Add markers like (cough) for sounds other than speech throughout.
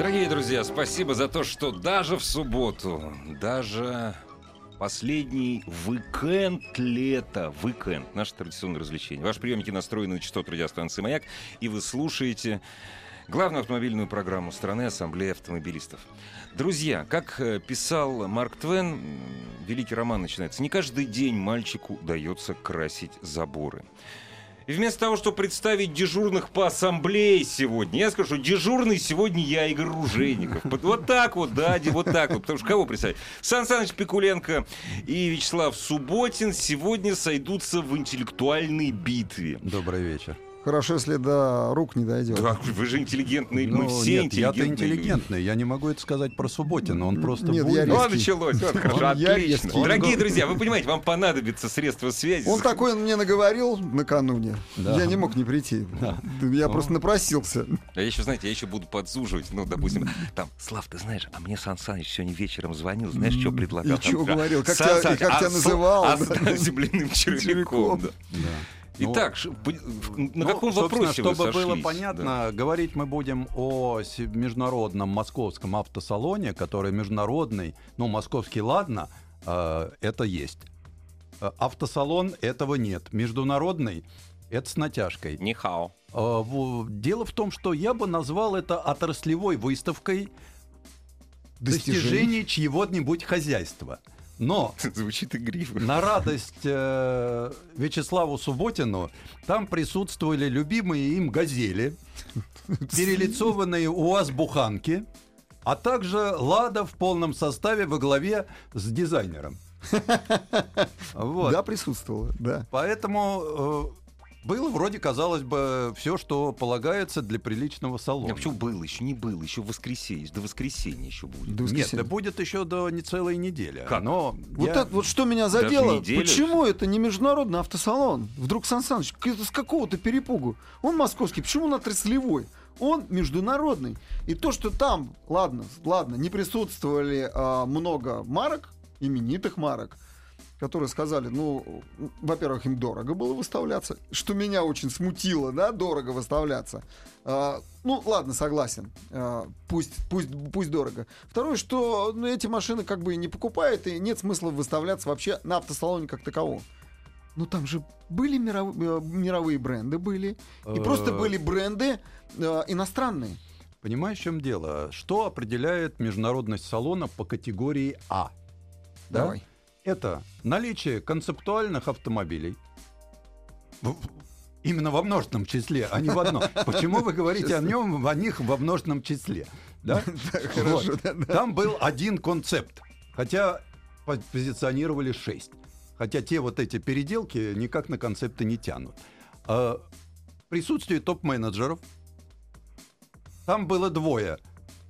Дорогие друзья, спасибо за то, что даже в субботу, даже последний уикенд лета, уикенд, наше традиционное развлечение. Ваши приемники настроены на частоту радиостанции «Маяк», и вы слушаете главную автомобильную программу страны Ассамблеи автомобилистов. Друзья, как э, писал Марк Твен, великий роман начинается. Не каждый день мальчику удается красить заборы. И вместо того, чтобы представить дежурных по ассамблее сегодня, я скажу, дежурный сегодня я, Игорь Ружейников. Вот- так вот, да, вот так вот. Потому что кого представить? Сан Саныч Пикуленко и Вячеслав Субботин сегодня сойдутся в интеллектуальной битве. Добрый вечер. Хорошо, если до рук не дойдет. Да, вы же интеллигентные, мы Ну, все нет, я-то интеллигентные. люди. интеллигентный. Я не могу это сказать про Субботина. Он просто Нет, буйный. Ну, началось. Вот, хорошо, Он отлично. резкий. Дорогие друзья, вы понимаете, вам понадобится средства связи. Он такой мне наговорил накануне. Да. Я не мог не прийти. Я просто напросился. А я еще, знаете, я еще буду подзуживать. Ну, допустим, там, Слав, ты знаешь, а мне Сан Саныч сегодня вечером звонил, знаешь, что предлагал? И Там, говорил? Как Сан тебя- как а называл, А да? земляным (laughs) червяком. Червяком. да. Да. Ну, Итак, в- на ну, каком собственно, вопросе вы чтобы было сошлись? понятно, говорить мы будем о международном московском автосалоне, который международный, ну, московский, ладно, э, это есть. Э, Автосалон этого нет. Международный это с натяжкой. Да. Нихао. Э, Дело в том, что я бы назвал это отраслевой выставкой достижений чьего-нибудь хозяйства. Но (laughs) Звучит игриво. на радость э, Вячеславу Субботину там присутствовали любимые им газели, (laughs) перелицованные УАЗ-буханки, а также Лада в полном составе во главе с дизайнером. (laughs) Вот. Да, присутствовал, да. Поэтому э, было вроде, казалось бы, все, что полагается для приличного салона. А почему был? Еще не был. Еще воскресенье. До воскресенья еще будет. До Нет, воскресенья. да будет еще до не целой недели. Как? Но Вот, я- это, вот что меня задело, почему это не международный автосалон? Вдруг Сан Саныч, с какого-то перепугу. Он московский, почему он отраслевой? Он международный. И то, что там, ладно, ладно, не присутствовали а, много марок, именитых марок, которые сказали, ну, во-первых, им дорого было выставляться, что меня очень смутило, да, дорого выставляться. А, ну, ладно, согласен, А, пусть, пусть, пусть дорого. Второе, что ну, эти машины как бы и не покупают, и нет смысла выставляться вообще на автосалоне как таковом. Ну, там же были миров- э, мировые бренды, были, и Э, просто были бренды э, иностранные. Понимаешь, в чем дело? Что определяет международность салона по категории А? Да? Давай. Это наличие концептуальных автомобилей. Именно во множественном числе, а не в одном. (laughs) Почему вы говорите о нем, о них во множественном числе? Да? (laughs) хорошо. Там был один концепт, хотя по- позиционировали шесть. Хотя те вот эти переделки никак на концепты не тянут. А, Присутствие топ-менеджеров. Там было двое.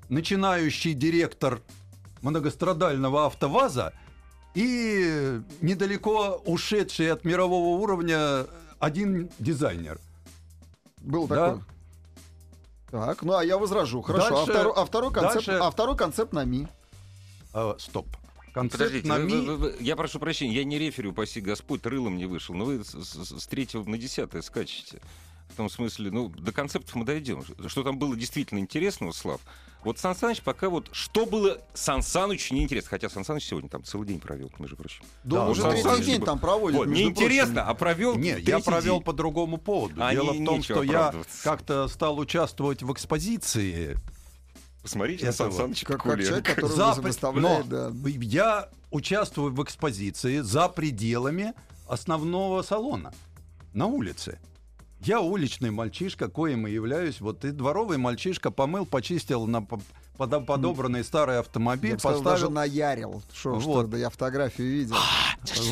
Начинающий директор многострадального АвтоВАЗа и недалеко ушедший от мирового уровня один дизайнер. Был Да. такой. Так, ну а я возражу. Хорошо. Дальше- а, второй, а второй концепт, дальше- а второй концепт на ми. А, стоп. Концепт Подождите, на вы- Ми- вы- вы- я прошу прощения, я не рефери, упаси Господь, рылом не вышел, но вы с, с- с третьего на десятое скачете. В том смысле, ну, до концептов мы дойдем. Что там было действительно интересного, Слав? Вот Сан Саныч пока вот... Что было Сан Санычу неинтересно? Хотя Сан Саныч сегодня там целый день провел, между прочим. Да, Да, уже вот третий Саныч день был. там проводит. Вот, неинтересно, а провел Не, я провел день. по другому поводу. А, Дело не- в том, что я как-то стал участвовать в экспозиции. Посмотрите на этого. Сан Саныча Как, как человек, который За- выставляет, но да. я участвую в экспозиции за пределами основного салона на улице. Я уличный мальчишка, коим и являюсь. Вот и дворовый мальчишка помыл, почистил на по- подо- подобранный старый Я автомобиль, бы сказал, даже поставил. наярил. Что, Вот. что, да я фотографию видел. (laughs)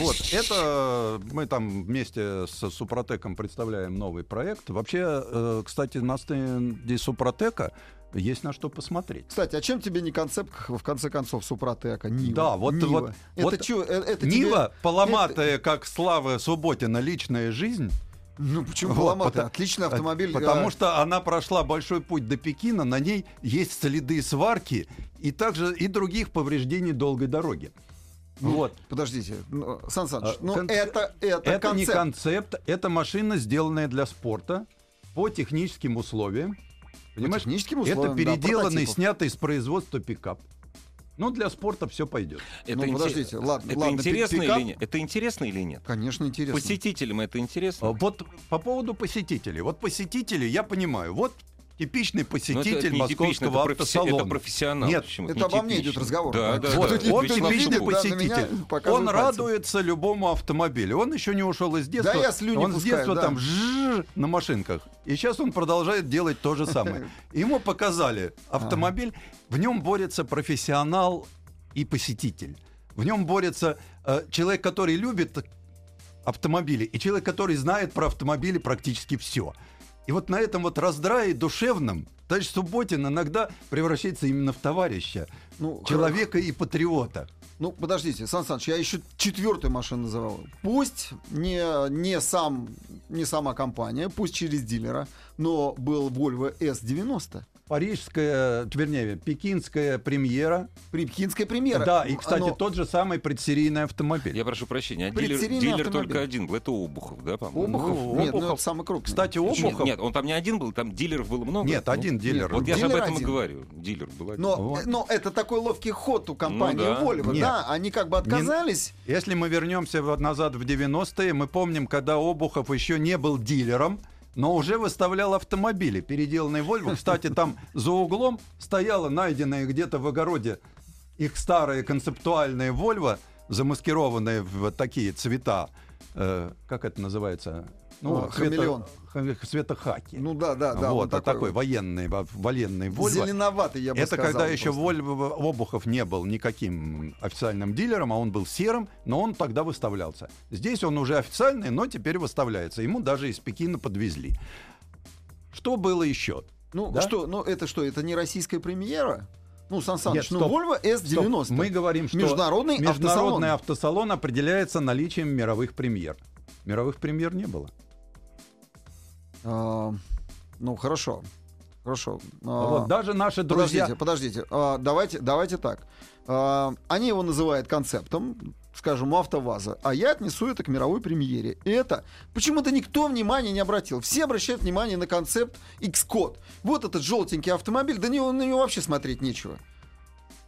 Вот, это мы там вместе с Супротеком представляем новый проект. Вообще, э, кстати, на стенде Супротека есть на что посмотреть. Кстати, а чем тебе не концепт, в конце концов, Супротека? Нива. Да, вот- Нива. вот- Это вот чё, э, это тебе- Нива, поломатая, как Слава Субботина, личная жизнь. Ну, почему Вот, поломатый? пота- Отличный автомобиль. Потому э, что она прошла большой путь до Пекина, на ней есть следы сварки и также и других повреждений долгой дороги. Вот. Подождите, ну, Сан Саныч, А, ну конце- это, это, Это не концепт. концепт, это машина, сделанная для спорта по техническим условиям. Понимаешь? техническим это условиям, да, переделанный, прототипов. снятый с производства пикап. Ну, для спорта все пойдет. Это Ну, инте- подождите, ладно, Это ладно, интересно пикап- или нет? Это интересно или нет? Конечно, интересно. Посетителям это интересно? Вот по поводу посетителей. Вот посетители, я понимаю, вот типичный Ну, это- посетитель типично, московского это, автосалона. это профессионал. Нет, Почему? Это Не обо мне идет разговор. Да, да, да. Вот, кто- он типичный да, посетитель. показывает Он пальцем. радуется любому автомобилю. Он еще не ушел из детства. Да, я слюни он с пускаю, детства да. там жжж на машинках. И сейчас он продолжает делать то же самое. (laughs) Ему показали автомобиль. В нем борется профессионал и посетитель. В нем борется э, человек, который любит автомобили, и человек, который знает про автомобили практически все. И вот на этом вот раздрае душевном товарищ Субботин иногда превращается именно в товарища, Ну, человека и патриота. Ну, подождите, Сан Саныч, я еще четвертую машину называл. Пусть не, не, сам, не сама компания, пусть через дилера, но был Volvo S90. Парижская, вернее, пекинская премьера. Пекинская премьера. Да, и, кстати, Оно- тот же самый предсерийный автомобиль. Я прошу прощения, а дилер, дилер автомобиль. только один был, это Обухов, да, по-моему? Обухов? Ну, Нет, ну Обухов. это самый крупный. Кстати, Нет, Обухов... Нет, он там не один был, там дилеров было много. Нет, один дилер. Вот я же об Дилер этом и один. говорю. Дилер был один. Но, Вот. но это такой ловкий ход у компании Ну да. Volvo, Нет. да? Они как бы отказались. Если мы вернемся вот назад в 90-е, мы помним, когда Обухов еще не был дилером, но уже выставлял автомобили, переделанные Volvo. Кстати, там за углом стояла найденная где-то в огороде их старая концептуальная Volvo, замаскированная в такие цвета. э, как это называется? А, хамелеон. ха- цвета хаки. Ну да, да, да. вот, он такой, такой, военный, во- военный. Volvo. Зеленоватый, я бы Это сказал. когда еще. Вольво Обухов не был никаким официальным дилером, а он был серым, но он тогда выставлялся. Здесь он уже официальный, но теперь выставляется. Ему даже из Пекина подвезли. Что было еще? Ну Да? что, ну это что, это не российская премьера? Ну, Сан Саныч, Нет, ну. Volvo S90. Стоп. Мы говорим, что Международный международный автосалон. автосалон определяется наличием мировых премьер. Мировых премьер не было. А, ну, хорошо. Хорошо. А, вот даже наши друзья... Подождите, подождите. А, давайте, давайте так. А, они его называют концептом, скажем, у АвтоВАЗа, а я отнесу это к мировой премьере. И это почему-то никто внимания не обратил. Все обращают внимание на концепт X-код. Вот этот желтенький автомобиль, да него, на него вообще смотреть нечего.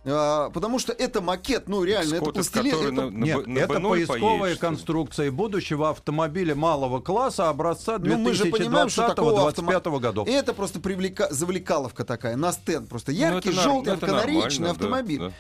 А, потому что это макет, ну реально, это Скотт, пластилин. который это- на- на Нет, на это B0 поисковая поедешь, конструкция будущего автомобиля малого класса образца Ну, мы же понимаем, что такого автомо- 2020-2025 годов. И это просто привлека... завлекаловка такая на стенд. Просто Ну, яркий, это нар- желтый, это канареечный нормально, да, автомобиль. да.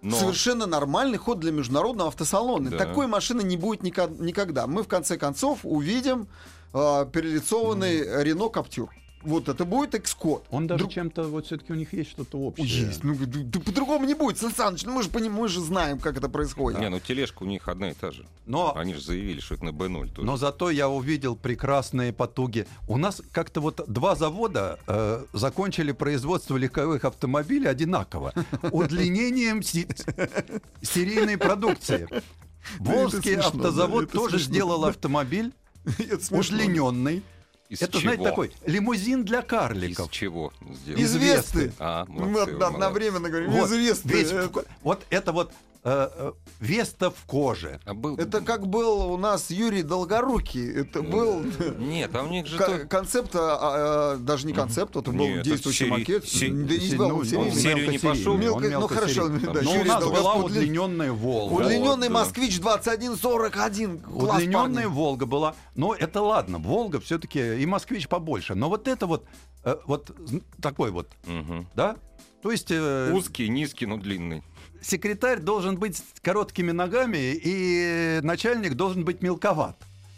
Но Совершенно нормальный ход для международного автосалона. Да. Такой машины не будет никогда. Мы в конце концов увидим э, перелицованный Рено Каптюр. Вот это будет экскод. Он даже Друг- чем-то, вот все-таки у них есть что-то общее. Есть. Ну, да- да по-другому не будет, Сан Саныч, ну мы же, поним- мы же знаем, как это происходит. Не, ну тележка у них одна и та же. Но, Они же заявили, что это на Б0 тоже. но зато я увидел прекрасные потуги. У нас как-то вот два завода э, закончили производство легковых автомобилей одинаково. Удлинением серийной продукции. Волжский автозавод тоже сделал автомобиль (laughs) удлиненный. Из Это, чего? знаете, такой лимузин для Из карликов. чего сделали? Из Весты. А, Мы молодцы, од- вы, одновременно говорим, Вот, известно. весь в- вот это вот э, э, Веста в коже. А был... это как был у нас Юрий Долгорукий. Это был (laughs) Нет, а у них же... то- концепт, а, а, даже не концепт, это был Нет, действующий сери- макет. се- Да не был, ну, он в серию не пошел. он Мелко- ну, хорошо, да, Но у Юрий нас была удлиненная Волга. Удлиненный москвич 2141. Класс, Удлиненная. Волга была. Но это ладно, Волга все-таки и москвич побольше. Но вот это вот, э, вот такой вот, да? То есть э, Узкий, низкий, но длинный. Секретарь должен быть с короткими ногами, и начальник должен быть мелковат.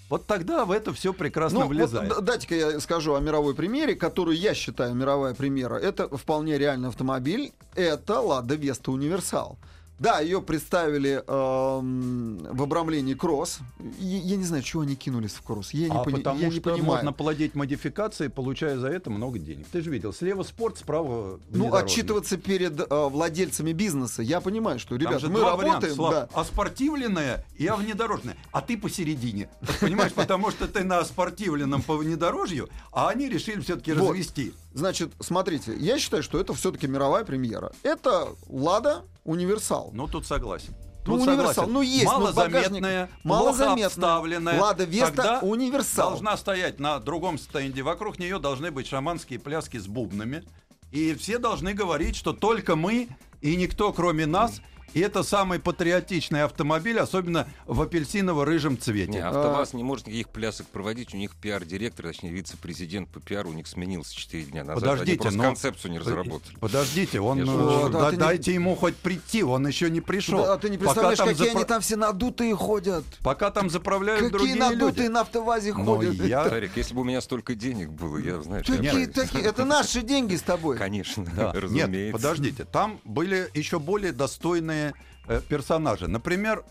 Вот тогда в это все прекрасно Ну, вот влезает. д- дайте-ка я скажу о мировой примере, который я считаю мировая примера. Это вполне реальный автомобиль. Это Лада Веста Универсал. Да, ее представили эм, в обрамлении кросс. Я, я не знаю, чего они кинулись в кросс. Я не, а пони- потому я что не понимаю. можно плодить модификации, получая за это много денег. Ты же видел, слева спорт, справа Ну, отчитываться перед э, владельцами бизнеса. Я понимаю, что, ребята, мы два работаем. варианта, да. Оспортивленное и овнедорожное. А ты посередине. Понимаешь, потому что ты на оспортивленном по внедорожью, а они решили все-таки развести. Значит, смотрите, я считаю, что это все-таки мировая премьера. Это Лада Универсал. Ну, тут согласен. Ну, Тут универсал, согласен. ну есть, ну, малозаметная, багажник малозаметная. обставленная. Лада Веста Тогда Универсал. должна стоять на другом стенде. Вокруг нее должны быть шаманские пляски с бубнами. И все должны говорить, что только мы и никто, кроме нас. И это самый патриотичный автомобиль, особенно в апельсиново-рыжем цвете. Не, АвтоВАЗ не может никаких плясок проводить. У них пиар-директор, точнее, вице-президент по пиару у них сменился 4 дня назад. Они Подождите, просто но- концепцию не разработали. Подождите, он Я э, шучу. да- Да, ты не- дайте ему хоть прийти, он еще не пришел. Да, ты не Пока представляешь, там какие запра- они там все надутые ходят. Пока там заправляют Какие другие надутые люди. на автовазе Но ходят. я- Старик, если бы у меня столько денег было, я, знаешь, я Такие, бы- такие, это наши деньги с тобой. (laughs) Конечно, Да. разумеется. Нет, подождите, там были еще более достойные э, персонажи. Например,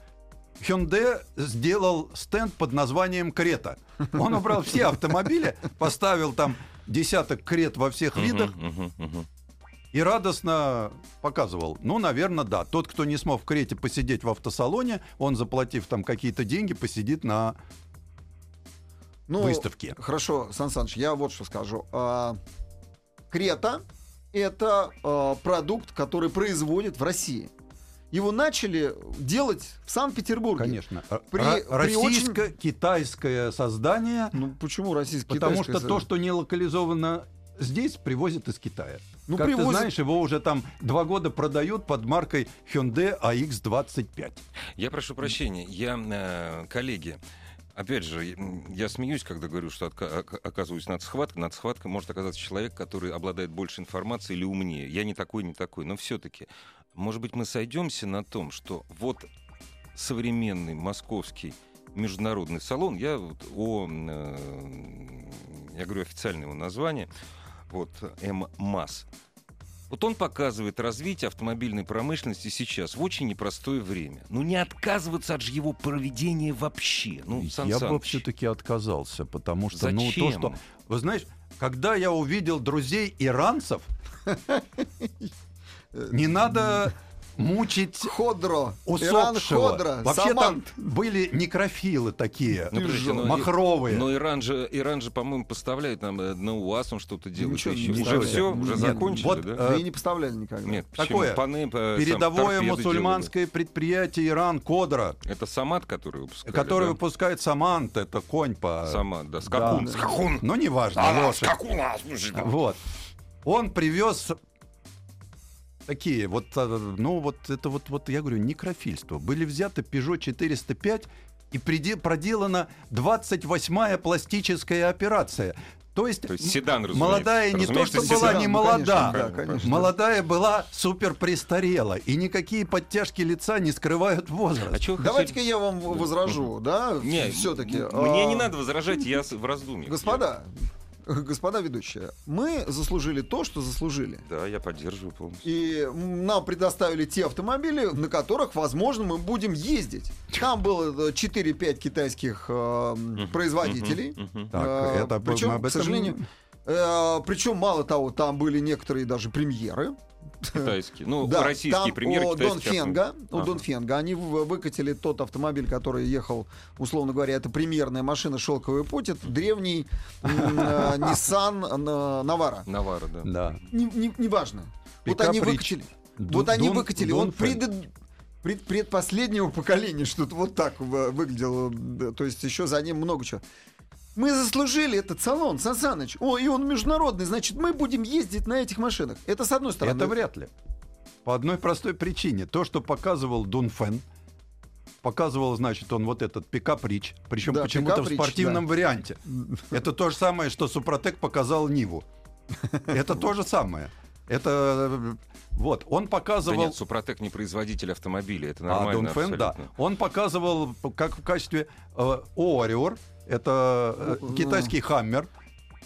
Hyundai сделал стенд под названием Крета. Он убрал все автомобили, поставил там десяток крет во всех видах и радостно показывал. Ну, наверное, да. Тот, кто не смог в Крете посидеть в автосалоне, он, заплатив там какие-то деньги, посидит на Ну, выставке. Хорошо, Сан Саныч, я вот что скажу. А, Крета — это а, продукт, который производят в России. Его начали делать в Санкт-Петербурге. Конечно. При- очень- Российско-китайское создание, Ну почему российский потому что то, что не локализовано здесь, привозят из Китая. Ну, как привозят. ты знаешь, его уже там два года продают под маркой Hyundai AX25. Я прошу прощения, я, э, коллеги, опять же, я- смеюсь, когда говорю, что оказываюсь над схваткой. Над схваткой может оказаться человек, который обладает больше информации или умнее. Я не такой, не такой, но все-таки, может быть, мы сойдемся на том, что вот современный московский международный салон, я вот о, э, я говорю официальное его название, вот ММАС, вот он показывает развитие автомобильной промышленности сейчас в очень непростое время. Ну не отказываться от же его проведения вообще. Ну, Сан я бы Саныч, все-таки отказался, потому что, ну, то, Зачем? что... Вы знаешь, когда я увидел друзей иранцев, (laughs) не надо мучить Ходро. Иран усопшего. Ходро. Вообще Самант. там были некрофилы такие, Ну, подождите, но и- махровые. Но Иран же, Иран же, по-моему, поставляет нам э, на УАЗ, он что-то делает. Ничего еще. не Уже все, уже Нет, закончили, вот, да? э, Да и не поставляли никогда. Нет, почему? такое Паны, э, сам, Передовое мусульманское предприятие Иран Кодра, делали. Это Самат, который выпускает. который да? выпускает Самант, это конь по... Самат, да. Скакун. Да. Скакун. Ну, неважно, А, лошадь. скакун, а, слушай. Вот. Он привез такие вот, э, ну вот это вот, вот я говорю, некрофильство. Были взяты Peugeot 405 и приде- проделана 28-я пластическая операция. То есть, То есть седан, разумеется. молодая не то, Разумеется, что была седан. не ну, молода, конечно, да, конечно. молодая была супер престарела, и никакие подтяжки лица не скрывают возраст. А Давайте-ка я вам возражу, да? Не, все-таки. Мне не надо возражать, я в раздумье. Господа, (laughs) господа ведущие, мы заслужили то, что заслужили. Да, я поддерживаю полностью. И нам предоставили те автомобили, на которых, возможно, мы будем ездить. Там было э, 4-5 китайских э, производителей. Мгм. Так, Э, это причем, к сожалению, э, причем мало того, там были некоторые даже премьеры. Китайские. Ну, Да, российские там премьеры у Донфенга, у Ага. Донфенга, они выкатили тот автомобиль, который ехал, условно говоря, это премьерная машина «Шелковый путь», это древний э, Nissan э, Навара. Навара, да. Да. Не- не- Неважно. Вот они выкатили. Вот они выкатили. Он пред, пред- предпоследнего поколения что-то вот так выглядело. То есть еще за ним много чего. Мы заслужили этот салон, Сан Саныч. О, и он международный, значит, мы будем ездить на этих машинах. Это с одной стороны. Это вряд ли. По одной простой причине. То, что показывал Дунфен, показывал, значит, он вот этот пикап Рич, причем Да, почему-то в спортивном варианте. Это то же самое, что Супротек показал Ниву. Это то же самое. Это вот он Да показывал. нет, Супротек не производитель автомобиля, это а нормально Дунфен, да. Он показывал как в качестве э, Ориор. Это э, Ну, китайский Хаммер.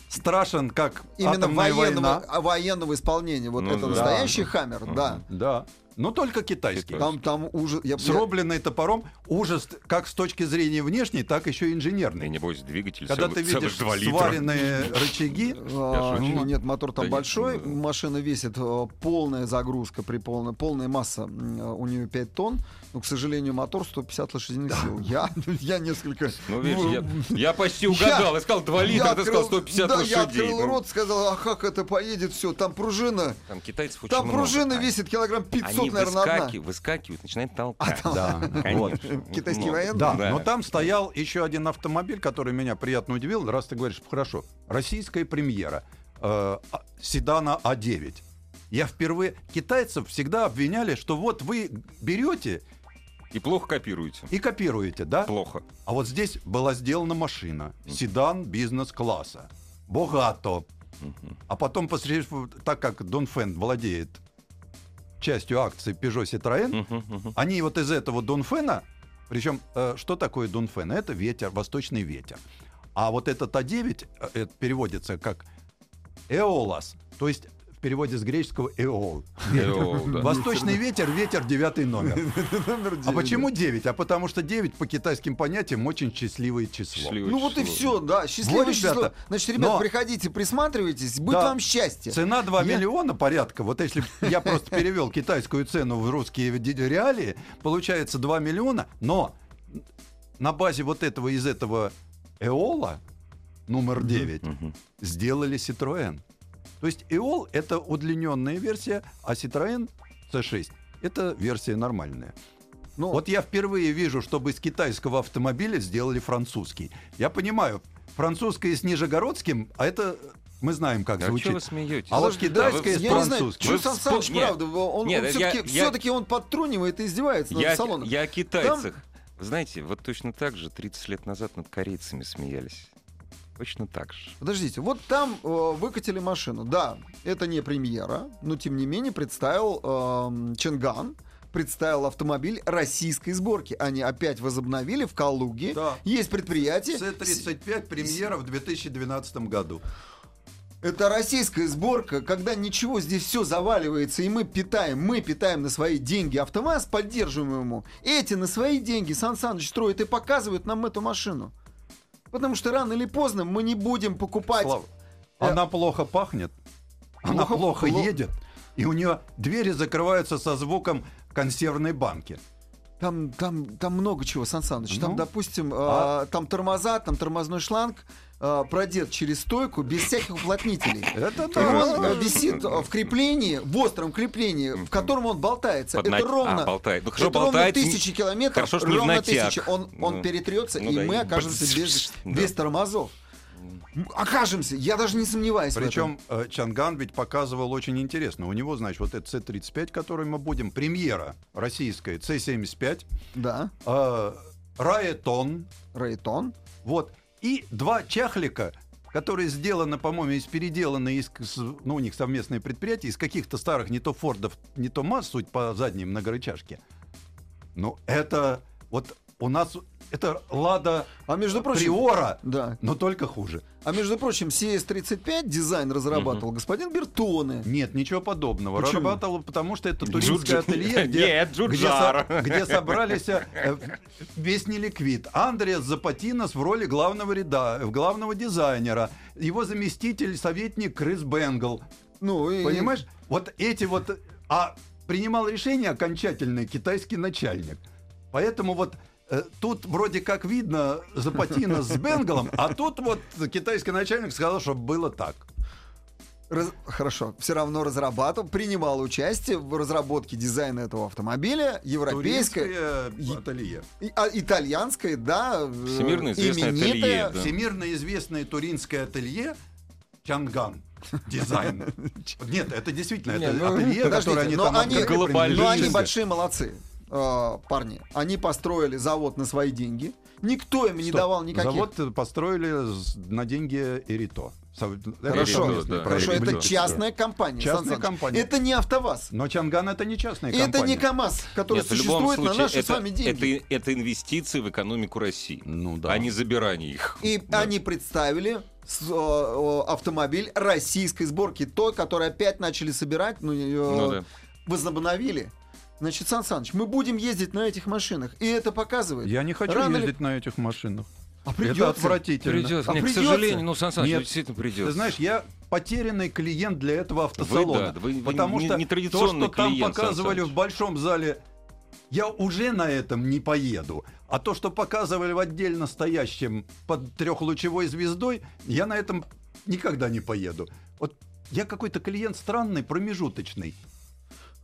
Страшен, как Именно военного, война. а, военного исполнения. Вот Ну это да. настоящий хаммер, да. Да. Но только китайский. Китай. Там, там уже... Я, С рубленной топором ужас как с точки зрения внешней, так еще и И инженерный. небось двигатель Когда ты видишь два литра. сваренные (laughs) рычаги, А, ну, нет, мотор там Да большой, ну, машина весит э, полная загрузка при полной, полная масса, э, у нее 5 тонн, но, к сожалению, мотор 150 лошадиных сил. Я, я несколько... Ну, видишь, ну, я, я почти угадал. Я сказал 2 литра, я ты сказал открыл- 150 да, лошадей. я открыл Ну, рот, сказал, а как это поедет все, там пружина, Там китайцев очень там много. пружина А- весит килограмм 500, Они наверное, одна. выскаки- выскакивают, начинают толкать. да, (laughs) вот. Конечно. (laughs) Китайский Ну, военный? Да, но там стоял еще один автомобиль, который меня приятно удивил. Раз ты говоришь, хорошо, российская премьера э, а- седана А9. Я впервые... Китайцев всегда обвиняли, что вот вы берете И плохо копируете. и копируете, да? Плохо. А вот здесь была сделана машина. Седан бизнес-класса. Богато. Мгм. А потом, посмотришь, так как Донфен владеет частью акций Peugeot Citroën, Мгм, мгм. они вот из этого Дунфена, причем э, что такое Дунфен? Это ветер, восточный ветер. А вот этот А9 э, это переводится как Эолас, то есть переводе с греческого Эол. (laughs) Восточный ветер, ветер девятый номер. (laughs) А девять. почему 9? А потому что 9 по китайским понятиям очень счастливое число. Ну вот и все, да, счастливое число. ребята, Значит, ребят, но- приходите, присматривайтесь, будет вам счастье. Цена 2 Я- миллиона порядка. Вот если я просто (laughs) перевел китайскую цену в русские реалии, получается 2 миллиона, но на базе вот этого из этого Эола номер 9 Мгм. сделали Citroën. То есть Эол это удлиненная версия, а Citroën C6 это версия нормальная. Ну, Вот я впервые вижу, чтобы из китайского автомобиля сделали французский. Я понимаю, французское с нижегородским, а это мы знаем, как А звучит. что вы смеетесь? А вот китайское да, с вы- я не знаю, французским. Вы Сан Саныч, нет, правда, он, нет, я- все-таки, я- все-таки он подтрунивает и издевается Я, над салоном. я о китайцах. Вы знаете, вот точно так же 30 лет назад над корейцами смеялись. Точно так же. Подождите, вот там э, выкатили машину. Да, это не премьера, но тем не менее представил эм, Ченган, представил автомобиль российской сборки. Они опять возобновили в Калуге. Да. Есть предприятие. С-35 премьера в 2012 году. Это российская сборка, когда ничего здесь все заваливается, и мы питаем, мы питаем на свои деньги АвтоВАЗ, поддерживаем ему. Эти на свои деньги Сан Саныч строят и показывают нам эту машину. Потому что рано или поздно мы не будем покупать. Слава, Э, она плохо пахнет, она плохо- едет, и у нее двери закрываются со звуком консервной банки. Там, там, там много чего, Сан Саныч. Там, Ну, допустим, а- э, там тормоза, там тормозной шланг э, продет через стойку без всяких уплотнителей. Это И да. он висит в креплении, в остром креплении, в котором он болтается. Под это на- ровно, а, болтает. Ну, хорошо, это ровно болтает, не- тысячи километров, хорошо, что ровно натяг. тысячи. Он, он Ну, перетрется, ну и да, мы и- окажемся без, Да. без тормозов. Окажемся, я даже не сомневаюсь. Причем э, Чанган ведь показывал очень интересно. У него, значит, вот этот С-35, который мы будем, премьера российская, С-75, Да, э, Раэтон, Рейтон. вот, и два чахлика, которые сделаны, по-моему, из переделаны из, ну, у них совместное предприятие, из каких-то старых не то Фордов, не то МАЗ, суть по задней многорычажке. Ну, это вот у нас это Лада А между прочим, Приора, да. но только хуже. А между прочим, CS35 дизайн разрабатывал господин Бертоне. Нет, ничего подобного. Почему? Разрабатывал, потому что это туристское ателье, где, Нет, где, со- где собрались э, весь неликвид. Андреас Запатинос в роли главного ряда, э, главного дизайнера. Его заместитель, советник Крис Бенгл. Ну, и... Понимаешь? Вот эти вот... А принимал решение окончательное китайский начальник. Поэтому вот тут вроде как видно Запатина с Бенгалом, а тут вот китайский начальник сказал, что было так. Раз- Хорошо, все равно разрабатывал, принимал участие в разработке дизайна этого автомобиля, европейское, Туристское ателье. и- а, итальянское, да, э, Всемирно известное именитое. ателье, да. Всемирно известное туринское ателье Чанган. Дизайн. (laughs) Нет, это действительно, это ну, ателье, которое они там они, но они большие молодцы, э, парни. Они построили завод на свои деньги. Никто им не Стоп, давал никаких. Завод построили с- на деньги Эрито. Это Хорошо, совместный да, Хорошо, это частная компания. Частная Сан компания. Это не АвтоВАЗ. Но Чанган это не частная И это компания. не КАМАЗ, который Нет, существует на случае, наши с это, вами деньги. это, это инвестиции в экономику России, Ну да. а не забирание их. И Да. они представили с- о, о, автомобиль российской сборки, той, который опять начали собирать, ну, ее Ну да. возобновили. Значит, Сан Саныч, мы будем ездить на этих машинах, и это показывает. Я не хочу Рано ли- ездить на этих машинах. А Это придется. отвратительно. Придется. А Нет, к придется? сожалению, ну, Сан Саныч, Нет. действительно придется. Ты знаешь, я потерянный клиент для этого автосалона. да, вы- вы потому не- что не то, что там клиент, Сан показывали Саныч. в большом зале, я уже на этом не поеду. А то, что показывали в отдельно стоящем под трехлучевой звездой, я на этом никогда не поеду. Вот я какой-то клиент странный, промежуточный.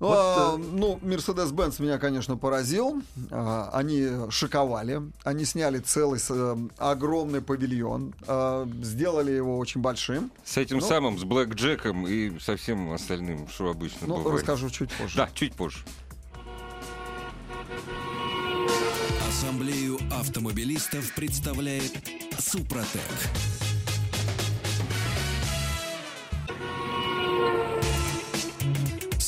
А, Вот, э, ну, Mercedes-Benz меня, конечно, поразил. А, они шиковали. Они сняли целый э, огромный павильон. а, сделали его очень большим. С этим Ну. самым, с Блэк Джеком и со всем остальным, что обычно Ну, бывает. расскажу чуть позже. Да, чуть позже. Ассамблею автомобилистов представляет Супротек.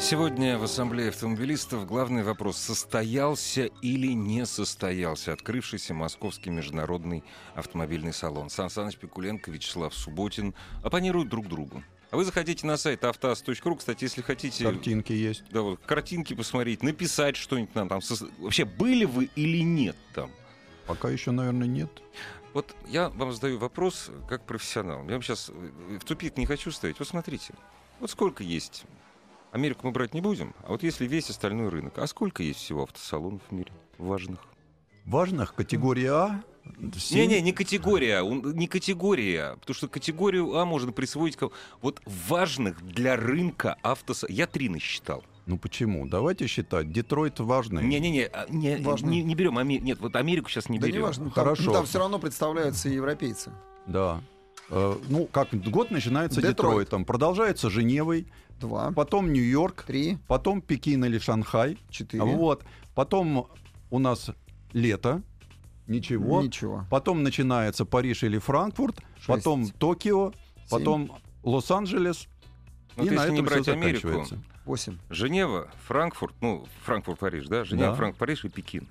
Сегодня в Ассамблее автомобилистов главный вопрос, состоялся или не состоялся открывшийся Московский международный автомобильный салон. Сан Саныч Пикуленко, Вячеслав Субботин оппонируют друг другу. А вы заходите на сайт автоаз.ру, кстати, если хотите... Картинки есть. Да, вот, картинки посмотреть, написать что-нибудь нам там. Вообще, были вы или нет там? Пока еще, наверное, нет. Вот я вам задаю вопрос как профессионал. Я вам сейчас в тупик не хочу ставить. Вот смотрите, вот сколько есть. Америку мы брать не будем, а вот если весь остальной рынок, а сколько есть всего автосалонов в мире важных? Важных категория А. Не-не, не категория, он- не категория, потому что категорию А можно присвоить вот важных для рынка автосалонов. Я три насчитал. Ну почему? Давайте считать. Детройт важный. Не-не-не, а, не, не, не берем Ами- Нет, вот Америку сейчас не да берем. не важно. Хорошо. Там, там все равно представляются и европейцы. Да. Э, ну, как год начинается Детройт. Детройтом, продолжается Женевой, Два, потом Нью-Йорк, три, потом Пекин или Шанхай. четыре. Вот. Потом у нас лето. Ничего. Ничего. Потом начинается Париж или Франкфурт, потом Токио, потом Лос-Анджелес. Вот и на если не этом брать все Америку. Восемь. Женева, Франкфурт, ну, Франкфурт-Париж, да? Женева, Да. Франкфурт, Париж и Пекин.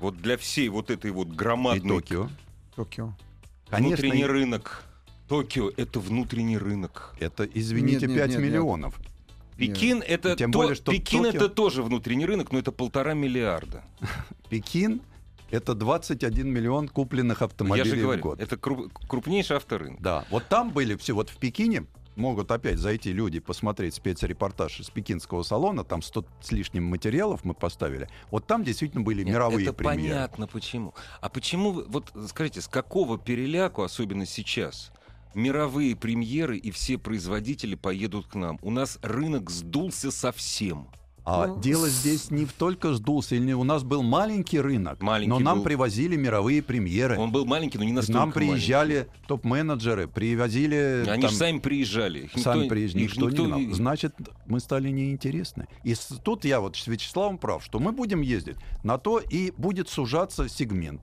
Вот для всей вот этой вот И громадной Токио. Токио. Конечно, внутренний и- рынок. Токио — это внутренний рынок. это, извините, Нет, нет, 5 нет, нет. миллионов. Пекин — это Тем то- более, что Пекин Токио- это тоже внутренний рынок, но это полтора миллиарда. (laughs) Пекин — это 21 миллион купленных Я автомобилей же в говорю, год. это кру- крупнейший авторынок. Да, вот там были все, вот в Пекине могут опять зайти люди посмотреть спецрепортаж из пекинского салона, там 100 с лишним материалов мы поставили. Вот там действительно были Нет, мировые это премьеры. понятно почему. А почему, вот скажите, с какого переляку, особенно сейчас, мировые премьеры и все производители поедут к нам? У нас рынок сдулся совсем. А Ну, дело здесь не в только сдулся, или не- у нас был маленький рынок, Маленький но нам был. привозили мировые премьеры. Он был маленький, но не настолько Нам приезжали топ-менеджеры, привозили... Они там, же сами приезжали. Их сами никто- приезжали, их никто, никто не знал. Значит, мы стали неинтересны. И с- тут я вот с Вячеславом прав, что мы будем ездить, на то и будет сужаться сегмент.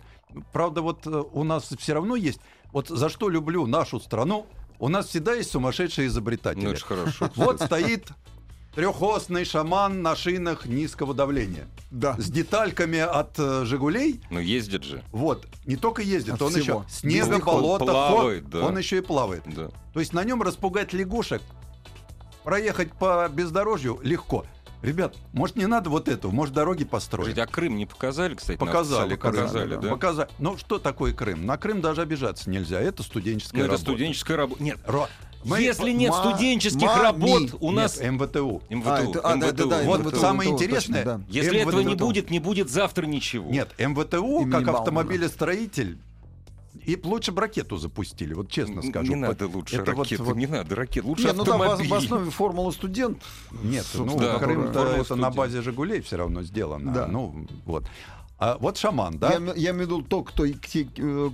Правда, вот э, у нас все равно есть... Вот за что люблю нашу страну, у нас всегда есть сумасшедшие изобретатели. Ну, это хорошо. (laughs) Вот стоит трехосный шаман на шинах низкого давления. Да. С детальками от э, «Жигулей». Но ездят же. Вот, не только ездит, От он всего. еще снега, болото, Плавает, ход, да. он еще и плавает. Да. То есть на нем распугать лягушек, проехать по бездорожью легко. Ребят, может не надо вот этого, может дороги построить. Скажите, а Крым не показали, кстати? Показали, автосалоне? показали, Крым, да? Показали. Ну что такое Крым? На Крым даже обижаться нельзя. Это студенческая Ну, это работа. студенческая работа. Нет, Ро- Мы- если нет ма- студенческих мами. работ, у Нет, нас МВТУ. МВТУ. А, это- а, да, да, да, Вот МВТУ, самое МВТУ, интересное, точно, да. Если МВТУ. этого не будет, не будет завтра ничего. Нет, МВТУ, Имени как Баумана. автомобилестроитель, и лучше бы ракету запустили, вот честно скажу. Не надо лучше Это ракеты, вот- не надо ракет, лучше Не, ну там в, автомобиль. в основе формула студент. Нет, ну да, Крым-то формула это на студент. базе Жигулей все равно сделано. Да. Ну вот. А вот шаман, да? Я, я имею в виду то, кто,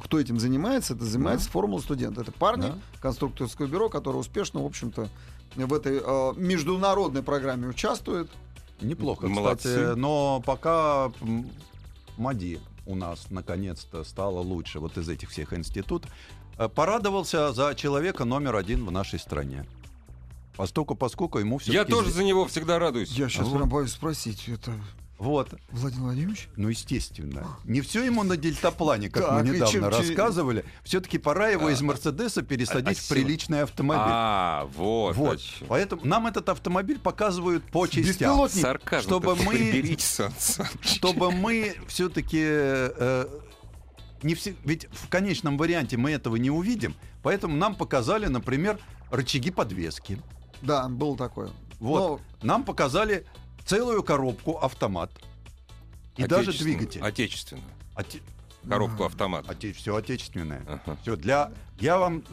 кто этим занимается, это занимается формула студента. Это парни Да. конструкторского бюро, которые успешно, в общем-то, в этой э, международной программе участвуют. Неплохо, Молодцы. кстати. Но пока МАДИ у нас наконец-то стало лучше вот из этих всех институтов. Э, Порадовался за человека номер один в нашей стране. Поскольку, поскольку ему все Я тоже за него всегда радуюсь. Я сейчас Вот. прям боюсь спросить, это Вот. Владимир Владимирович? Ну, естественно. Не все ему на дельтаплане, как Так, мы недавно чем- рассказывали. Все-таки пора его из Мерседеса пересадить а в приличный автомобиль. А, вот. вот. чём. Поэтому нам этот автомобиль показывают по частям. Сарказм. Чтобы мы-. Чтобы мы все-таки... не все, ведь в конечном варианте мы этого не увидим, поэтому нам показали, например, рычаги подвески. Да, было такое. Вот. Нам показали целую коробку автомат и даже двигатель. Отечественную. Оте- Коробку автомат. все отечественное. Ага. Все для. Я вам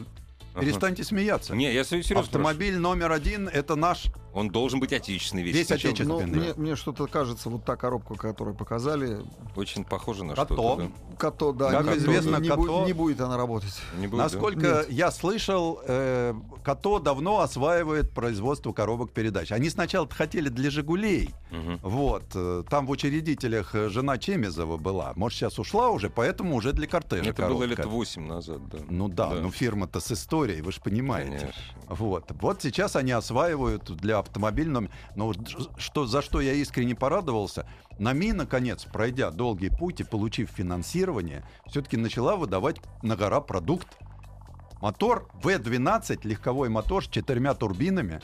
Ага. перестаньте смеяться. Не, я серьезно Автомобиль номер один это наш. Он должен быть отечественный весь. Весь Сначала- отечественный. Отечественные. мне, мне что-то кажется, вот та коробка, которую показали, Очень похоже на Като. что-то. Като, да, Как не, известно, не, будет, не будет она работать. да. Не будет, да? Насколько я слышал, э, Като давно осваивает производство коробок передач. Они сначала хотели для Жигулей. Мгм. Вот. э, Там в учредителях жена Чемезова была. Может, сейчас ушла уже, поэтому уже для кортежа Это было коробка. лет 8 назад, да. Ну да, ну фирма-то с историей, вы же понимаете. Конечно. Вот. вот сейчас они осваивают для автомобильного... Но ж- что, за что я искренне порадовался, НАМИ, наконец, пройдя долгий путь и получив финансирование, все-таки начала выдавать на гора продукт. Мотор V12, легковой мотор с четырьмя турбинами,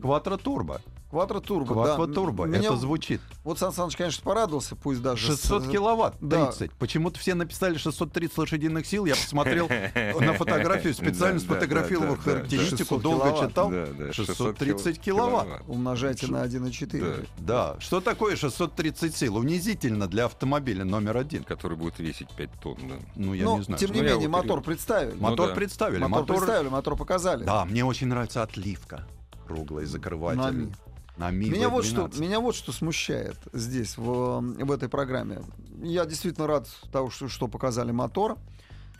квадротурбо. Квадротурбо, да. Квадротурбо, Меня- это звучит. Вот Сан Саныч, конечно, порадовался, пусть даже... с- 600 киловатт, Да. 30. Почему-то все написали 630 лошадиных сил. Я посмотрел (laughs) на фотографию, специально Да, да, сфотографировал да, да, да. характеристику, 600 долго киловатт. читал. Да, да, 630 киловатт. Умножайте на 1,4. Да, что такое 630 сил? Унизительно для автомобиля номер один. Который будет весить 5 тонн, да. Ну, я не знаю. тем не Ну, менее, мотор представили. Мо- Мотор да. представили. мотор, представили, мотор показали. Да, мне очень нравится отливка. Круглый закрыватель. Нами. На Ми Меня вот, что, V12. меня вот что смущает здесь, в, в этой программе. Я действительно рад того, что, что показали мотор.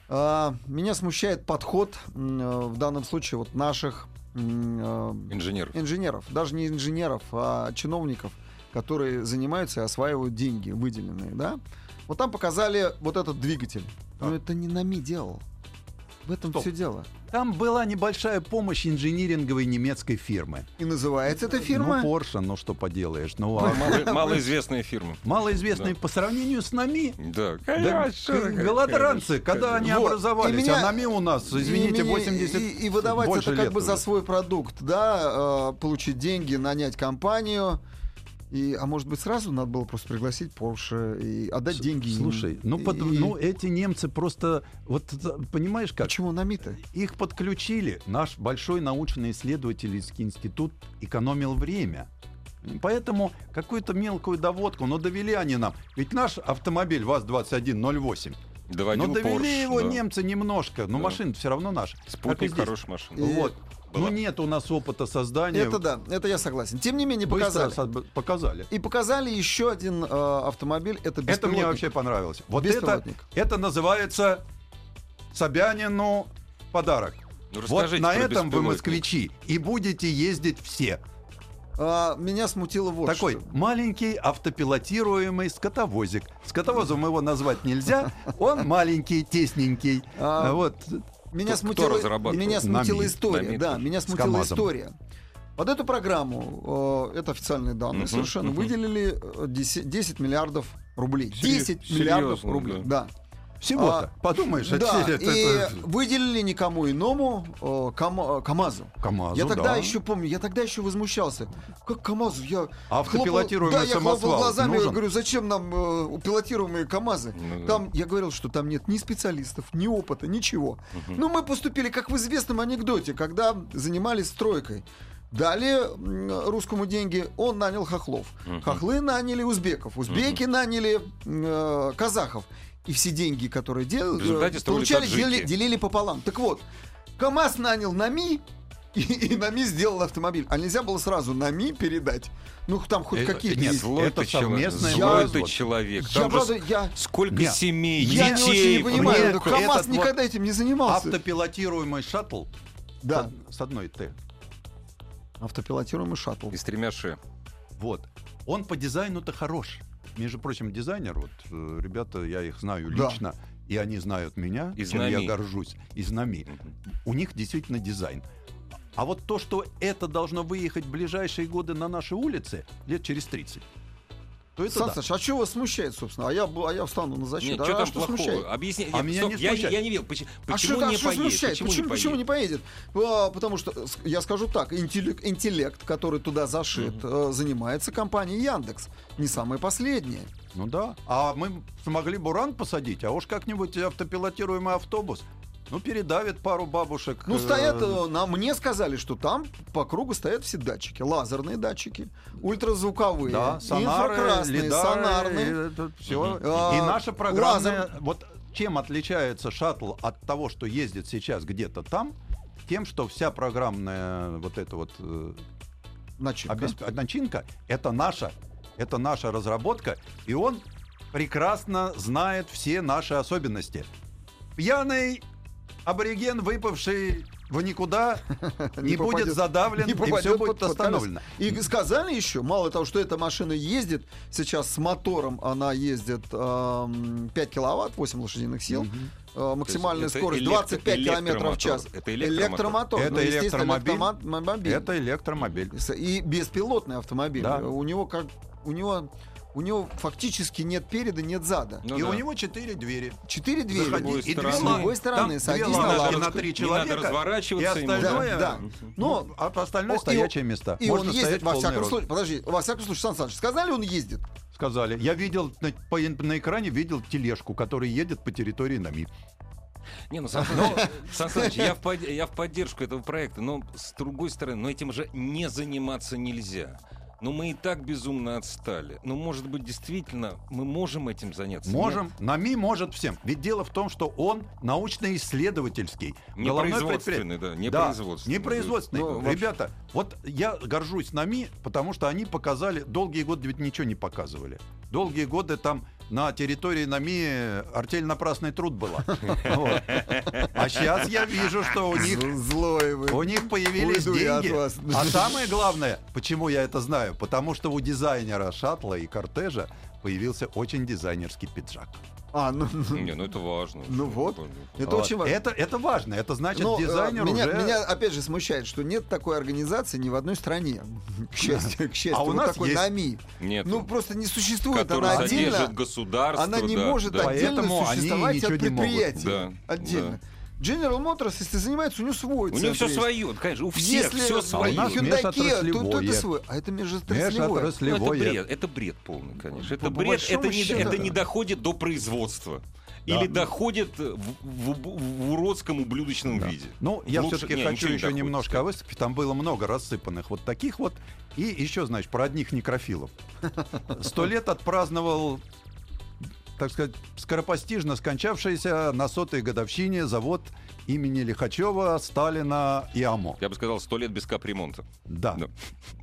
А, меня смущает подход э, в данном случае вот наших э, Инженер. инженеров, даже не инженеров, а чиновников, которые занимаются и осваивают деньги выделенные, да? Вот там показали вот этот двигатель. Но Так. это не НАМИ делал. В этом Стоп. все дело. Там была небольшая помощь инжиниринговой немецкой фирмы. И называется эта фирма. Ну, Porsche, ну что поделаешь. Ну, а Мало- Малоизвестная фирма. малоизвестный Да. по сравнению с нами. Да, Да, конечно. к- голодранцы, когда они Вот. образовались, И меня- а нами у нас, извините, И меня- 80 и, и выдавать это как бы уже. за свой продукт, да, э, получить деньги, нанять компанию. И, а может быть, сразу надо было просто пригласить Porsche и отдать деньги им. Слушай, ну, под- И- ну эти немцы просто, вот понимаешь как, Почему НАМИ-то? их подключили. Наш большой научно-исследовательский институт экономил время. Поэтому какую-то мелкую доводку, но довели они нам. Ведь наш автомобиль ВАЗ-2108, Доводил ну довели Porsche, его да. немцы немножко, но Да. машина все равно наша. Спутник хорошая машина. И- Вот. Была. Ну нет у нас опыта создания. Это да, это я согласен. Тем не менее, Быстро показали. со- показали. И показали еще один э, автомобиль. Это Это мне вообще понравилось. Вот это, это называется Собянину подарок. Ну, Вот на этом вы москвичи и будете ездить все. А, меня смутило вот Такой что. маленький автопилотируемый скотовозик. Скотовозом его назвать нельзя. (laughs) Он маленький, тесненький. А, Вот. Меня Кто- кто смутила, разрабатывал? меня смутила Нами. история. Нами да, меня смутила история. Под эту программу, э, это официальные данные Мгм, совершенно, мгм. выделили э, 10, 10 миллиардов рублей. Серьё- 10 миллиардов рублей, да. Всего-то. А, Подумаешь, это- Да, это- и это- выделили никому иному э, Кама- КамАЗу. КамАЗу, я тогда да. еще помню, я тогда еще возмущался. Как КамАЗу? Я Автопилотируемый хлопал- Да, я хлопал глазами, нужен? говорю, зачем нам э, пилотируемые КамАЗы? Ну. Там, я говорил, что там нет ни специалистов, ни опыта, ничего. Ну, мы поступили, как в известном анекдоте, когда занимались стройкой. Дали русскому деньги, он нанял хохлов. Мгм. Хохлы наняли узбеков, узбеки наняли э, казахов. И все деньги, которые дел, э, получали, делили, делили пополам. Так вот, КамАЗ нанял НАМИ, (laughs) И, и НАМИ сделал автомобиль. А нельзя было сразу НАМИ передать? Ну, там хоть Это- какие-то нет, есть. Злой это ты человек. совместное Злой ты производство. человек. Я, Там же правда, я, сколько Нет. семей, я не детей. очень не понимаю. Ну, КамАЗ этот вот никогда этим не занимался. Автопилотируемый шаттл Да, с, с одной Т. автопилотируемый шаттл. И с тремя Ш. Вот. Он по дизайну-то хорош. Между прочим, дизайнер, вот э, ребята, я их знаю Да. лично, и они знают меня, Из чем я горжусь, из НАМИ. У них действительно дизайн. А вот то, что это должно выехать в ближайшие годы на наши улицы, лет через 30, то это Сан да. Саныч, а что вас смущает, собственно? А я, а я встану на защиту. Нет, а что там что плохого? смущает? Объясни. А Нет, меня стоп, не я, смущает. я не видел. Почему, А почему что, не а что поедет? смущает? Почему, Почему, не почему не поедет? А, потому что, я скажу так, интеллект, интеллект который туда зашит, э, занимается компания Яндекс. Не самая последняя. Ну да. А мы смогли буран посадить, а уж как-нибудь автопилотируемый автобус. Ну, передавит пару бабушек. Ну, э, стоят, э, нам, мне сказали, что там по кругу стоят все датчики. Лазерные датчики, ультразвуковые, Да, сонары, инфракрасные, лидары, сонарные. все. А, И наша программная... лазер. Вот чем отличается шаттл от того, что ездит сейчас где-то там, тем, что вся программная вот эта вот э, Начинка. обесп- начинка, это наша, это наша разработка, и он прекрасно знает все наши особенности. Пьяный абориген, выпавший в никуда, (laughs) не, будет попадет- задавлен, не и все будет под- остановлено. И сказали еще, мало того, что эта машина ездит, сейчас с мотором она ездит эм, 5 киловатт, 8 лошадиных сил, э, максимальная это скорость электро- 25 километров в час. Это электромотор. Это ну, естественно, электромобиль. электромобиль. Это электромобиль. И беспилотный автомобиль. Да. У него как у него у него фактически нет переда, нет зада. Ну и да. у него четыре двери. Четыре двери. Заходи, и две. С другой стороны, там садись две на лавочку. на Не три надо человека. разворачиваться и ему. остальное, Да, да. Ну, а остальное О, и стоячее он- место. И Можно он ездит стоять во всяком рост. случае. Подожди, во всяком случае, Сан Саныч, сказали, он ездит. Сказали. Я видел на, по- на экране видел тележку, которая едет по территории НАМИ. Не, ну, Сан Саныч, (laughs) я, в под- я в поддержку этого проекта, но с другой стороны, но этим же не заниматься нельзя. Ну, мы и так безумно отстали. Ну, может быть, действительно, мы можем этим заняться? Можем. НАМИ может всем. Ведь дело в том, что он научно-исследовательский. Не производственный, да, не Да, производственный. не производственный. Ну, вообще- Ребята, вот я горжусь НАМИ, потому что они показали, долгие годы ведь ничего не показывали. Долгие годы там на территории НАМИ артель напрасный труд была. (laughs) Вот. А сейчас я вижу, что у них Злой вы. у них появились Уйду деньги. А самое главное, почему я это знаю? Потому что у дизайнера шаттла и кортежа появился очень дизайнерский пиджак. А, ну, ну, Не, ну это важно. Ну вот. это очень важно. Это, это важно. Это значит, Но, э, дизайнер меня, уже... меня опять же смущает, что нет такой организации ни в одной стране. (laughs) К счастью, к счастью. А у Вот нас такой есть. НАМИ. Нет. Ну просто не существует. Она отдельно. государство. Она не да, может да. отдельно Поэтому они существовать ничего от не могут. предприятия. Да, Отдельно. General Motors, если занимается, у него свой У него все есть. свое, конечно, у всех Если все А у свое. нас Hyundai Kia, то, то межотраслевое. это свой. А это межотраслевое. Ну, это бред, это бред полный, конечно. Это По бред, это не, счету, это да. не доходит до производства. Да. Или доходит в, в- в уродском ублюдочном Да. виде. Ну, я все-таки не, хочу не еще доходит, немножко о выставке. Там было много рассыпанных вот таких вот. И еще, знаешь, про одних некрофилов. Сто лет отпраздновал так сказать, скоропостижно скончавшийся на сотой годовщине завод имени Лихачева, Сталина и АМО. Я бы сказал, сто лет без капремонта. Да. Да.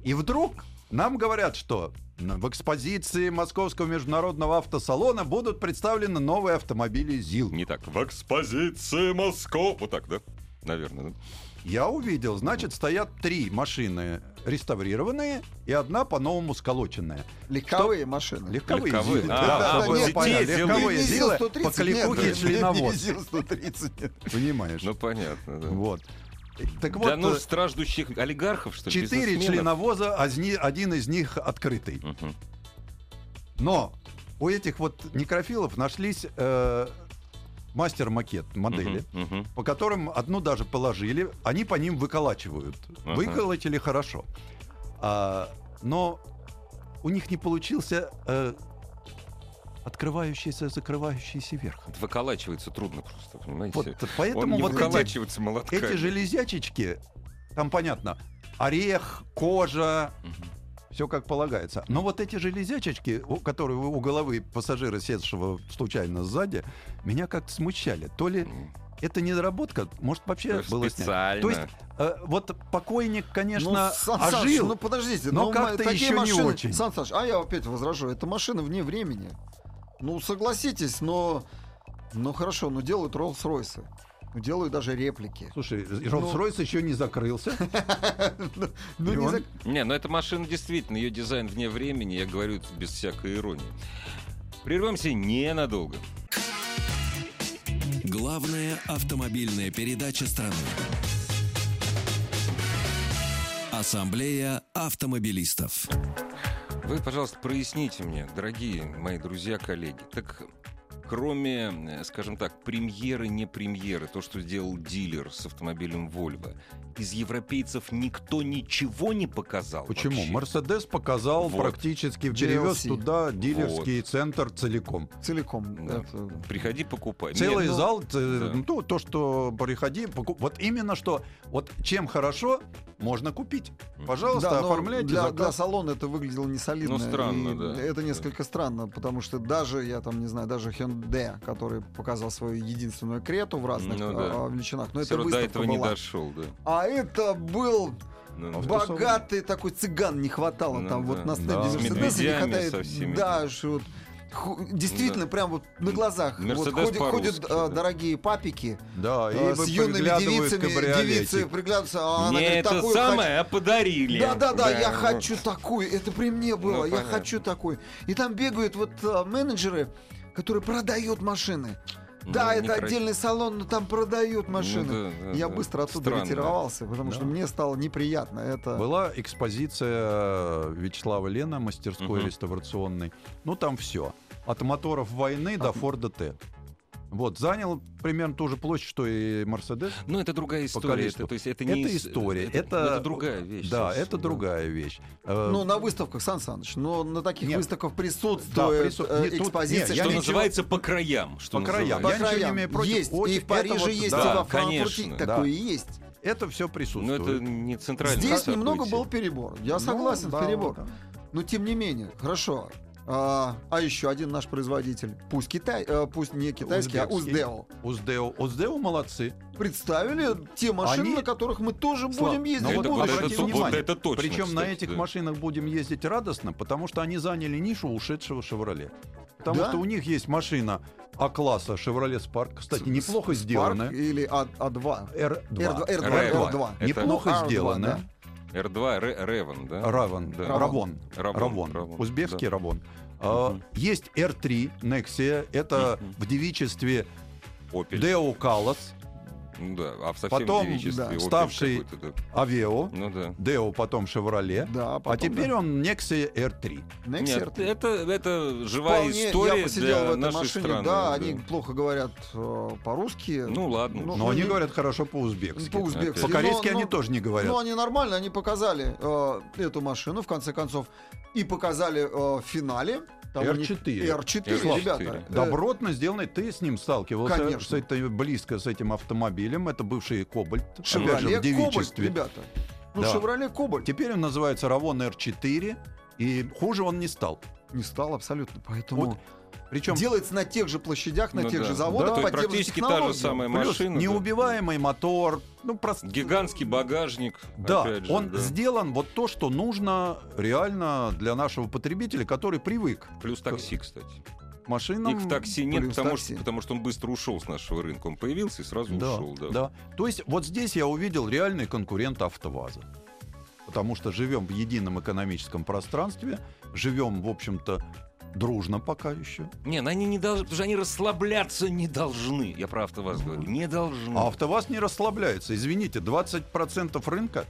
И вдруг нам говорят, что в экспозиции Московского международного автосалона будут представлены новые автомобили ЗИЛ. Не так. В экспозиции Москва. Вот так, да? Наверное, да? Я увидел, значит, стоят три машины реставрированные и одна по-новому сколоченная. Легковые машины. Легковые, Легковые. ЗИЛы. А, Да, а, вот было эти понятно. Легковые Не ЗИЛы ЗИЛ-130 по кликухе нет, членовоз. не ЗИЛ-130 нет. Понимаешь? Ну, понятно, да. Вот. Так Для вот, нужд э, страждущих олигархов, что ли? четыре членовоза, один из них открытый. Мгм. Но у этих вот некрофилов нашлись э, мастер-макет модели. Мгм, мгм. по которым одну даже положили, они по ним выколачивают. Ага. Выколотили хорошо. А, но у них не получился э, открывающийся, закрывающийся верх. Выколачивается трудно просто, понимаете? Вот, Он поэтому не вот эти, молотками. эти железячечки, там понятно, орех, кожа, Мгм. Все как полагается. Но вот эти железячечки, которые у головы пассажира, севшего случайно сзади, меня как-то смущали. То ли это недоработка, может вообще было снято. Специально. То есть э, вот покойник, конечно, ну, Сан Саныч, ожил, ну подождите, но ну, как-то еще не машины- очень. Сан Саныч, а я опять возражу, это машины вне времени. Ну, согласитесь, но... Ну, хорошо, но делают Роллс-Ройсы. Ну, делают даже реплики. Слушай, Rolls-Royce еще не закрылся. (laughs) Ну, И не ну эта машина действительно, ее дизайн вне времени, я говорю без всякой иронии. Прервемся ненадолго. Главная автомобильная передача страны. Ассамблея автомобилистов. Вы, пожалуйста, проясните мне, дорогие мои друзья, коллеги. Так кроме, э, скажем так, премьеры, не премьеры, то, что сделал дилер с автомобилем Volvo, из европейцев никто ничего не показал Почему? Мерседес показал Вот. практически, перевез туда дилерский центр целиком. Целиком. Да. это- Приходи, покупай. Целый Нет, ну, зал, да. ну, то, что приходи, покуп- вот именно что, вот чем хорошо, можно купить. Пожалуйста, Да, оформляйте для, заказ. для салона это выглядело не солидно. Ну, странно, да. Это несколько странно, потому что даже, я там не знаю, даже Hyundai, который показал свою единственную крету в разных Ну, да. а, величинах, но всё это до этого не была. дошел, да. А это был Ну, ну, богатый такой цыган, не хватало Ну, там да. вот на стенде Да. С Мерседеса не хватает. Да, что вот ху- действительно, Да. прям вот на глазах вот ходят, ходят, да. а, дорогие папики Да, и а, с вы юными девицами, девицы приглядываются, а она Мне говорит, это такую самое а подарили. Да, да, да, я вот. хочу такую. Это при мне было. Ну, я понятно. хочу такую. И там бегают вот а, менеджеры, которые продают машины. Да, Ну, это некрасиво. отдельный салон, но там продают машины. Ну, да, да, я да. быстро оттуда Странно. ретировался, потому Да. что мне стало неприятно. Это Была экспозиция Вячеслава Лена, мастерской Мгм. реставрационной. Ну, там все. От моторов войны до Форда Т. Вот, занял примерно ту же площадь, что и Мерседес. Ну, это другая история. Это, то есть, это не Это история. Это, Это, это другая вещь. Да, совсем, это да. другая вещь. Э, Ну, на выставках, Сан Саныч, но на таких Нет. выставках Да, присутствует прису- э, не, тут- экспозиция. не, я Что ничего- называется по краям. Что По краям. по. Я ничего не краям имею против. есть, Вот и в Париже вот, есть, да, и во Франкфурте конечно. такое Да. есть. это все Но присутствует. это не центральное Здесь немного был перебор. Я Ну, согласен, да, перебор. да. Но тем не менее, хорошо. А, а еще один наш производитель, пусть Китай, э, пусть не китайский, а Узбекский. Уздео, Уздео. Уздео молодцы. представили те машины, Они- на которых мы тоже Слав, будем ездить ну вот Это, вот, это, будущем. обратите то- вот внимание. это точно, Причем на кстати, этих да. машинах будем ездить радостно, потому что они заняли нишу ушедшего «Шевроле». Потому Да? что у них есть машина А-класса «Шевроле Спарк», кстати, неплохо Spark сделанная. или А- А2. R2. R2, R2, R2. R2. Это- Неплохо Ну, R2, сделанная. R2 Ре- Ревен, да? Равон, Да. Равон, Равон, Равон, Равон, узбекский да. Равон. Мгм. Есть R3 Nexia, это Мгм. в девичестве Opel. Deo Callas, Ну да, а в совсем Потом, да, ставший- да. Aveo, Ну да. Deo потом Chevrolet, Да, а теперь да. он Nexia R3. Nexia Нет, R3. это, это живая Вполне, история я посидел для в этой нашей машине, страны. да, они плохо говорят э, по-русски. Ну ладно. Ну, Но они не- говорят хорошо по-узбекски. По-узбекски. По-корейски Но- они но- тоже не говорят. Ну, они нормально, они показали э, эту машину, в конце концов, и показали э, в финале. Там у них R4. R4, R4. ребята. э, Добротно сделанный, ты с ним сталкивался Конечно. с этой, близко с этим автомобилем. Это бывший Кобальт, опять же, Шевроле в Кобальт, девичестве. ребята. Ну, Да. Шевроле Кобальт Теперь он называется Равон R4, и хуже он не стал. не стал абсолютно, поэтому Вот. Причем делается на тех же площадях, на Ну тех да. же заводах, Да, по тем же практически та же самая плюс машина. да. неубиваемый мотор. Ну, просто... Гигантский багажник. Да, же, он да. сделан вот то, что нужно реально для нашего потребителя, который привык Плюс такси, кстати. машинам. Их в такси нет, потому, такси. Что, потому что он быстро ушел с нашего рынка. Он появился и сразу Да, ушел. Да. да. То есть вот здесь я увидел реальный конкурент АвтоВАЗа. Потому что живем в едином экономическом пространстве, живем, в общем-то, дружно пока еще. Не, ну они не должны, потому что они расслабляться не должны. Я про АвтоВАЗ говорю. Не должны. А АвтоВАЗ не расслабляется. Извините, 20% рынка.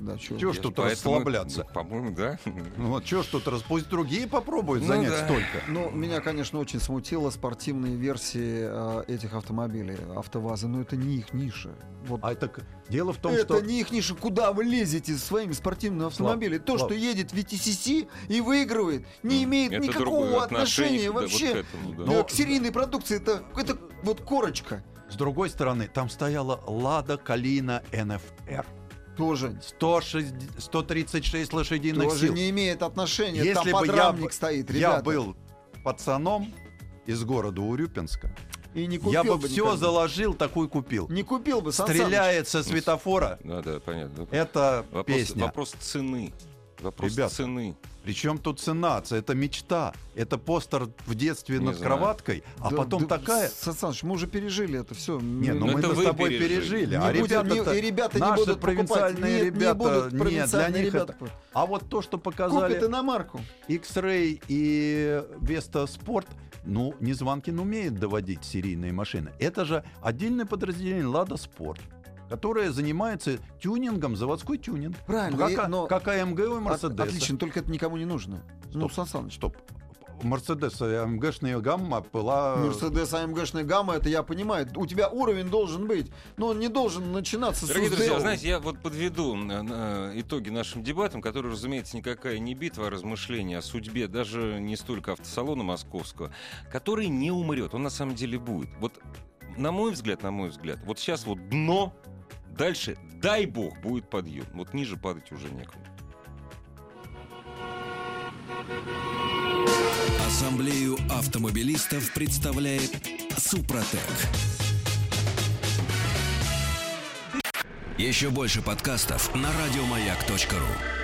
Да, чё. Чего ж тут поэтому- расслабляться? (laughs) По-моему, да. (laughs) Ну Вот что ж тут раз... Пусть другие попробуют Ну занять да. столько. Ну, меня, конечно, очень смутило спортивные версии э, этих автомобилей, АвтоВАЗа, но это не их ниша. Вот А это дело в том, это что не их ниша. Куда вы лезете со своими спортивными автомобилями? То, Слав. что едет в VTCC и выигрывает, не имеет Это никакого отношения да, вот вообще к этому, да. Но- к серийной продукции. Это, это вот корочка. с другой стороны, там стояла Лада Калина НФР. Тоже, 160 136 лошадиных тоже сил. не имеет отношения. Если Там бы я, подрамник б- стоит, я ребята. был пацаном из города Урюпинска, и не купил Я бы бы все никогда. заложил, такую купил. Не купил бы, Сан Саныч. Стреляет со светофора. Да, да, понятно. Это Вопрос, песня. вопрос цены. Вопрос Ребята, цены. Причем тут цена? Это мечта. Это постер в детстве Не над знаю. кроваткой, а Да, потом да, такая... Сан Саныч, мы уже пережили это все. Не, ну мы это с тобой пережили. пережили. Не а ребята, не- и ребята не наши будут покупать. провинциальные не ребята, нет, для них ребята это... А вот то, что показали Купят иномарку. X-Ray и Vesta Sport, ну, Незванкин умеет доводить серийные машины. Это же отдельное подразделение Лада Спорт, которое занимается тюнингом, заводской тюнинг. Правильно, Ну, как, но- как АМГ у От- Мерседеса. Отлично, только это никому не нужно. Ну, Стоп. Сан Саныч. Стоп. Мерседес, АМГшная гамма была... Мерседес АМГшная гамма, это я понимаю. У тебя уровень должен быть, но он не должен начинаться Дорогие с друзья, УЗЛ. знаете, я вот подведу э, э, итоги нашим дебатам, которые, разумеется, никакая не битва, а размышление о судьбе даже не столько автосалона московского, который не умрет, он на самом деле будет. Вот на мой взгляд, на мой взгляд, вот сейчас вот дно, дальше, дай бог, будет подъем. Вот ниже падать уже некуда. Ассамблею автомобилистов представляет Супротек. Еще больше подкастов на радиомаяк.ру.